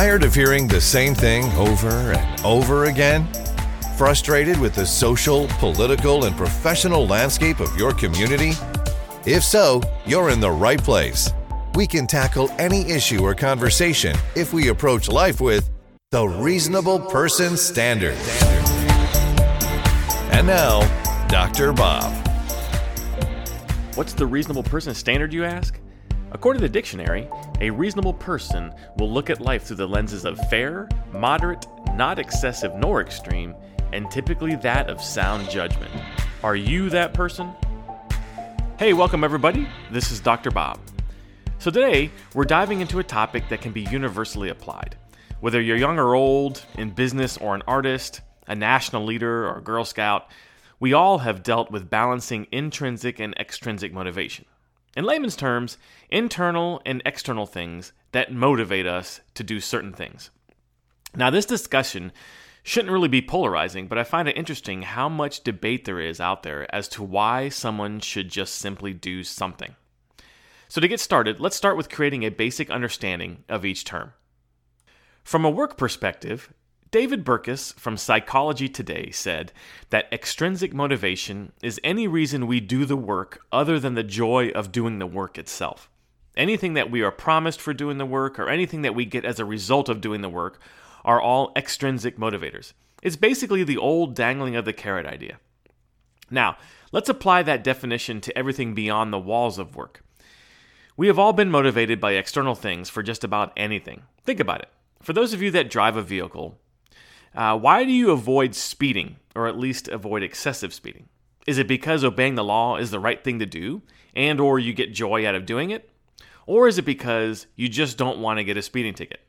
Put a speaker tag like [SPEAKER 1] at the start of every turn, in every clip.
[SPEAKER 1] Tired of hearing the same thing over and over again? Frustrated with the social, political, and professional landscape of your community? If so, you're in the right place. We can tackle any issue or conversation if we approach life with the Reasonable Person Standard. And now, Dr. Bob.
[SPEAKER 2] What's the reasonable person standard, you ask? According to the dictionary, a reasonable person will look at life through the lenses of fair, moderate, not excessive nor extreme, and typically that of sound judgment. Are you that person? Hey, welcome everybody. This is Dr. Bob. So today, we're diving into a topic that can be universally applied. Whether you're young or old, in business or an artist, a national leader or a Girl Scout, we all have dealt with balancing intrinsic and extrinsic motivation. In layman's terms, internal and external things that motivate us to do certain things. Now, this discussion shouldn't really be polarizing, but I find it interesting how much debate there is out there as to why someone should just simply do something. So, to get started, let's start with creating a basic understanding of each term. From a work perspective, David Burkus from Psychology Today said that extrinsic motivation is any reason we do the work other than the joy of doing the work itself. Anything that we are promised for doing the work or anything that we get as a result of doing the work are all extrinsic motivators. It's basically the old dangling of the carrot idea. Now, let's apply that definition to everything beyond the walls of work. We have all been motivated by external things for just about anything. Think about it. For those of you that drive a vehicle, uh, why do you avoid speeding, or at least avoid excessive speeding? Is it because obeying the law is the right thing to do, and or you get joy out of doing it? Or is it because you just don't want to get a speeding ticket?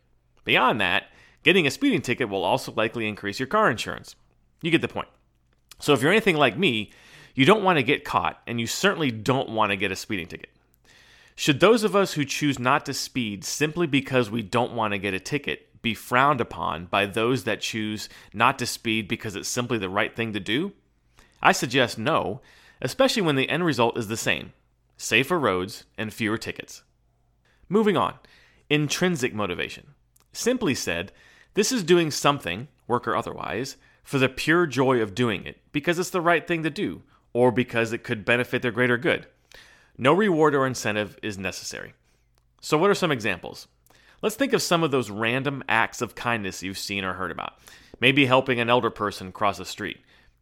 [SPEAKER 2] Beyond that, getting a speeding ticket will also likely increase your car insurance. You get the point. So if you're anything like me, you don't want to get caught, and you certainly don't want to get a speeding ticket. Should those of us who choose not to speed simply because we don't want to get a ticket be frowned upon by those that choose not to speed because it's simply the right thing to do? I suggest no, especially when the end result is the same safer roads and fewer tickets. Moving on, intrinsic motivation. Simply said, this is doing something, work or otherwise, for the pure joy of doing it because it's the right thing to do or because it could benefit their greater good. No reward or incentive is necessary. So, what are some examples? Let's think of some of those random acts of kindness you've seen or heard about. Maybe helping an elder person cross a street,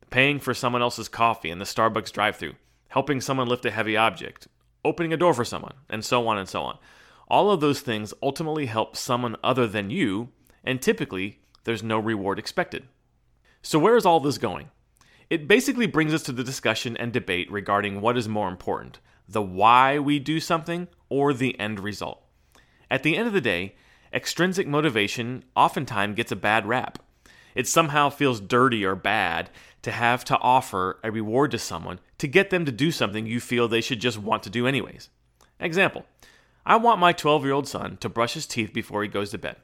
[SPEAKER 2] paying for someone else's coffee in the Starbucks drive through, helping someone lift a heavy object, opening a door for someone, and so on and so on. All of those things ultimately help someone other than you, and typically there's no reward expected. So, where is all this going? It basically brings us to the discussion and debate regarding what is more important the why we do something or the end result. At the end of the day, extrinsic motivation oftentimes gets a bad rap. It somehow feels dirty or bad to have to offer a reward to someone to get them to do something you feel they should just want to do anyways. Example I want my 12 year old son to brush his teeth before he goes to bed.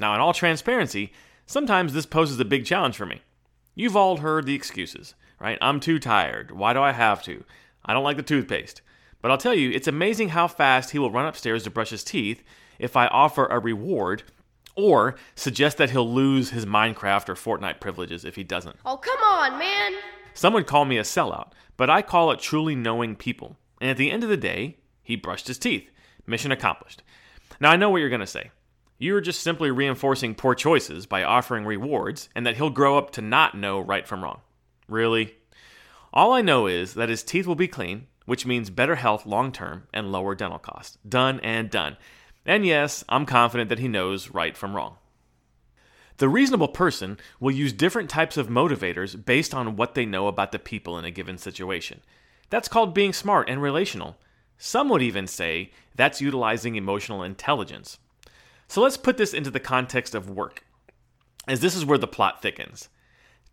[SPEAKER 2] Now, in all transparency, sometimes this poses a big challenge for me. You've all heard the excuses, right? I'm too tired. Why do I have to? I don't like the toothpaste. But I'll tell you, it's amazing how fast he will run upstairs to brush his teeth if I offer a reward or suggest that he'll lose his Minecraft or Fortnite privileges if he doesn't.
[SPEAKER 3] Oh, come on, man.
[SPEAKER 2] Some would call me a sellout, but I call it truly knowing people. And at the end of the day, he brushed his teeth. Mission accomplished. Now, I know what you're going to say. You're just simply reinforcing poor choices by offering rewards, and that he'll grow up to not know right from wrong. Really? All I know is that his teeth will be clean, which means better health long term and lower dental costs. Done and done. And yes, I'm confident that he knows right from wrong. The reasonable person will use different types of motivators based on what they know about the people in a given situation. That's called being smart and relational. Some would even say that's utilizing emotional intelligence. So let's put this into the context of work, as this is where the plot thickens.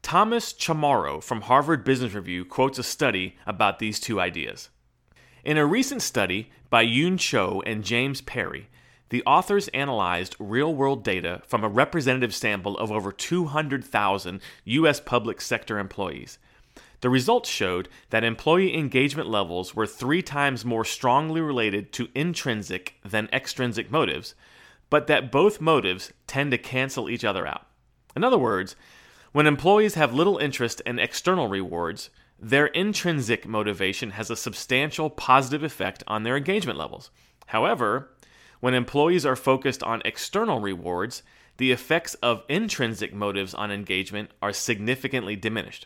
[SPEAKER 2] Thomas Chamorro from Harvard Business Review quotes a study about these two ideas. In a recent study by Yun Cho and James Perry, the authors analyzed real world data from a representative sample of over 200,000 U.S. public sector employees. The results showed that employee engagement levels were three times more strongly related to intrinsic than extrinsic motives, but that both motives tend to cancel each other out. In other words, when employees have little interest in external rewards, their intrinsic motivation has a substantial positive effect on their engagement levels. However, when employees are focused on external rewards, the effects of intrinsic motives on engagement are significantly diminished.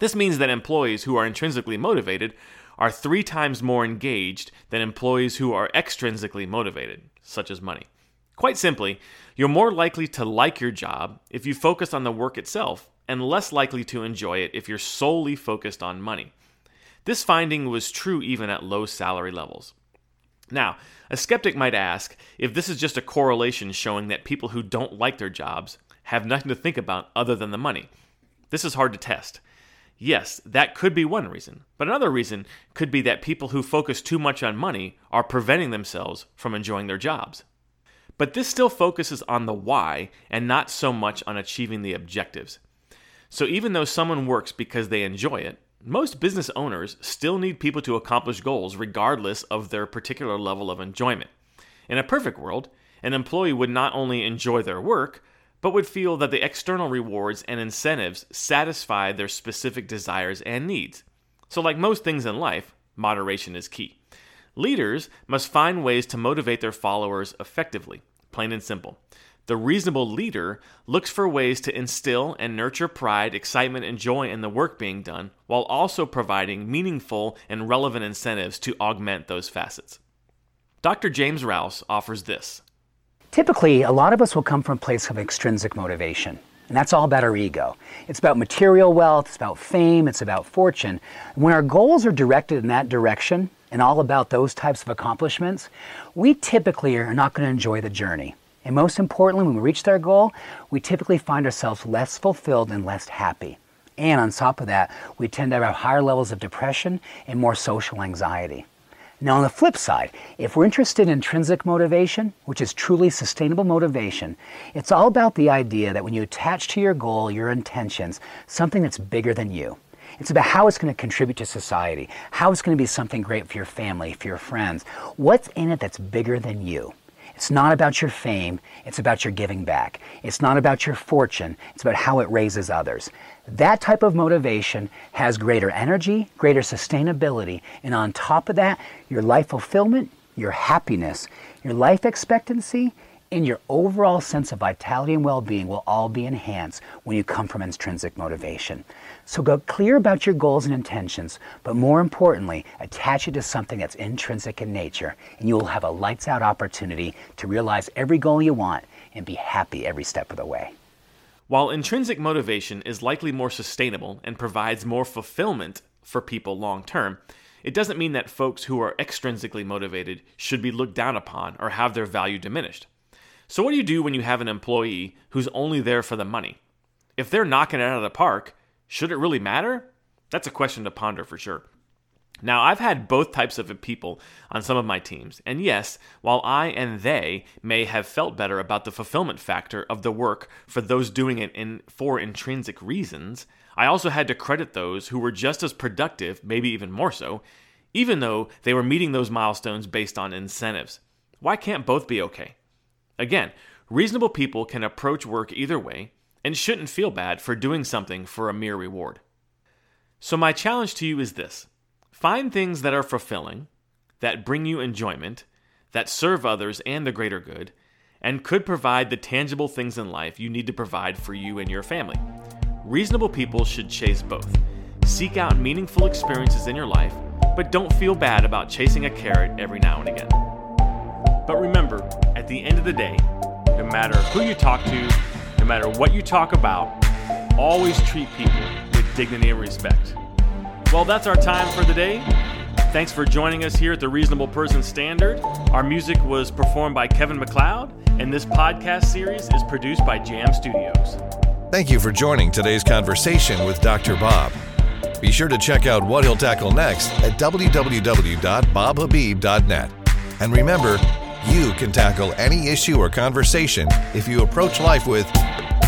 [SPEAKER 2] This means that employees who are intrinsically motivated are three times more engaged than employees who are extrinsically motivated, such as money. Quite simply, you're more likely to like your job if you focus on the work itself and less likely to enjoy it if you're solely focused on money. This finding was true even at low salary levels. Now, a skeptic might ask if this is just a correlation showing that people who don't like their jobs have nothing to think about other than the money. This is hard to test. Yes, that could be one reason, but another reason could be that people who focus too much on money are preventing themselves from enjoying their jobs. But this still focuses on the why and not so much on achieving the objectives. So even though someone works because they enjoy it, most business owners still need people to accomplish goals regardless of their particular level of enjoyment. In a perfect world, an employee would not only enjoy their work, but would feel that the external rewards and incentives satisfy their specific desires and needs. So, like most things in life, moderation is key. Leaders must find ways to motivate their followers effectively, plain and simple. The reasonable leader looks for ways to instill and nurture pride, excitement, and joy in the work being done, while also providing meaningful and relevant incentives to augment those facets. Dr. James Rouse offers this
[SPEAKER 3] Typically, a lot of us will come from a place of extrinsic motivation. And that's all about our ego. It's about material wealth, it's about fame, it's about fortune. When our goals are directed in that direction and all about those types of accomplishments, we typically are not going to enjoy the journey. And most importantly, when we reach their goal, we typically find ourselves less fulfilled and less happy. And on top of that, we tend to have higher levels of depression and more social anxiety. Now, on the flip side, if we're interested in intrinsic motivation, which is truly sustainable motivation, it's all about the idea that when you attach to your goal, your intentions, something that's bigger than you. It's about how it's going to contribute to society, how it's going to be something great for your family, for your friends. What's in it that's bigger than you? It's not about your fame, it's about your giving back. It's not about your fortune, it's about how it raises others. That type of motivation has greater energy, greater sustainability, and on top of that, your life fulfillment, your happiness, your life expectancy, and your overall sense of vitality and well being will all be enhanced when you come from intrinsic motivation. So go clear about your goals and intentions, but more importantly, attach it to something that's intrinsic in nature, and you will have a lights out opportunity to realize every goal you want and be happy every step of the way.
[SPEAKER 2] While intrinsic motivation is likely more sustainable and provides more fulfillment for people long term, it doesn't mean that folks who are extrinsically motivated should be looked down upon or have their value diminished. So, what do you do when you have an employee who's only there for the money? If they're knocking it out of the park, should it really matter? That's a question to ponder for sure. Now, I've had both types of people on some of my teams, and yes, while I and they may have felt better about the fulfillment factor of the work for those doing it in, for intrinsic reasons, I also had to credit those who were just as productive, maybe even more so, even though they were meeting those milestones based on incentives. Why can't both be okay? Again, reasonable people can approach work either way, and shouldn't feel bad for doing something for a mere reward. So, my challenge to you is this find things that are fulfilling, that bring you enjoyment, that serve others and the greater good, and could provide the tangible things in life you need to provide for you and your family. Reasonable people should chase both. Seek out meaningful experiences in your life, but don't feel bad about chasing a carrot every now and again. But remember, at the end of the day, no matter who you talk to, no matter what you talk about, always treat people with dignity and respect. Well, that's our time for the day. Thanks for joining us here at the Reasonable Person Standard. Our music was performed by Kevin MacLeod, and this podcast series is produced by Jam Studios.
[SPEAKER 1] Thank you for joining today's conversation with Dr. Bob. Be sure to check out what he'll tackle next at www.bobhabib.net. And remember, you can tackle any issue or conversation if you approach life with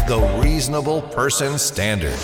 [SPEAKER 1] the reasonable person standard.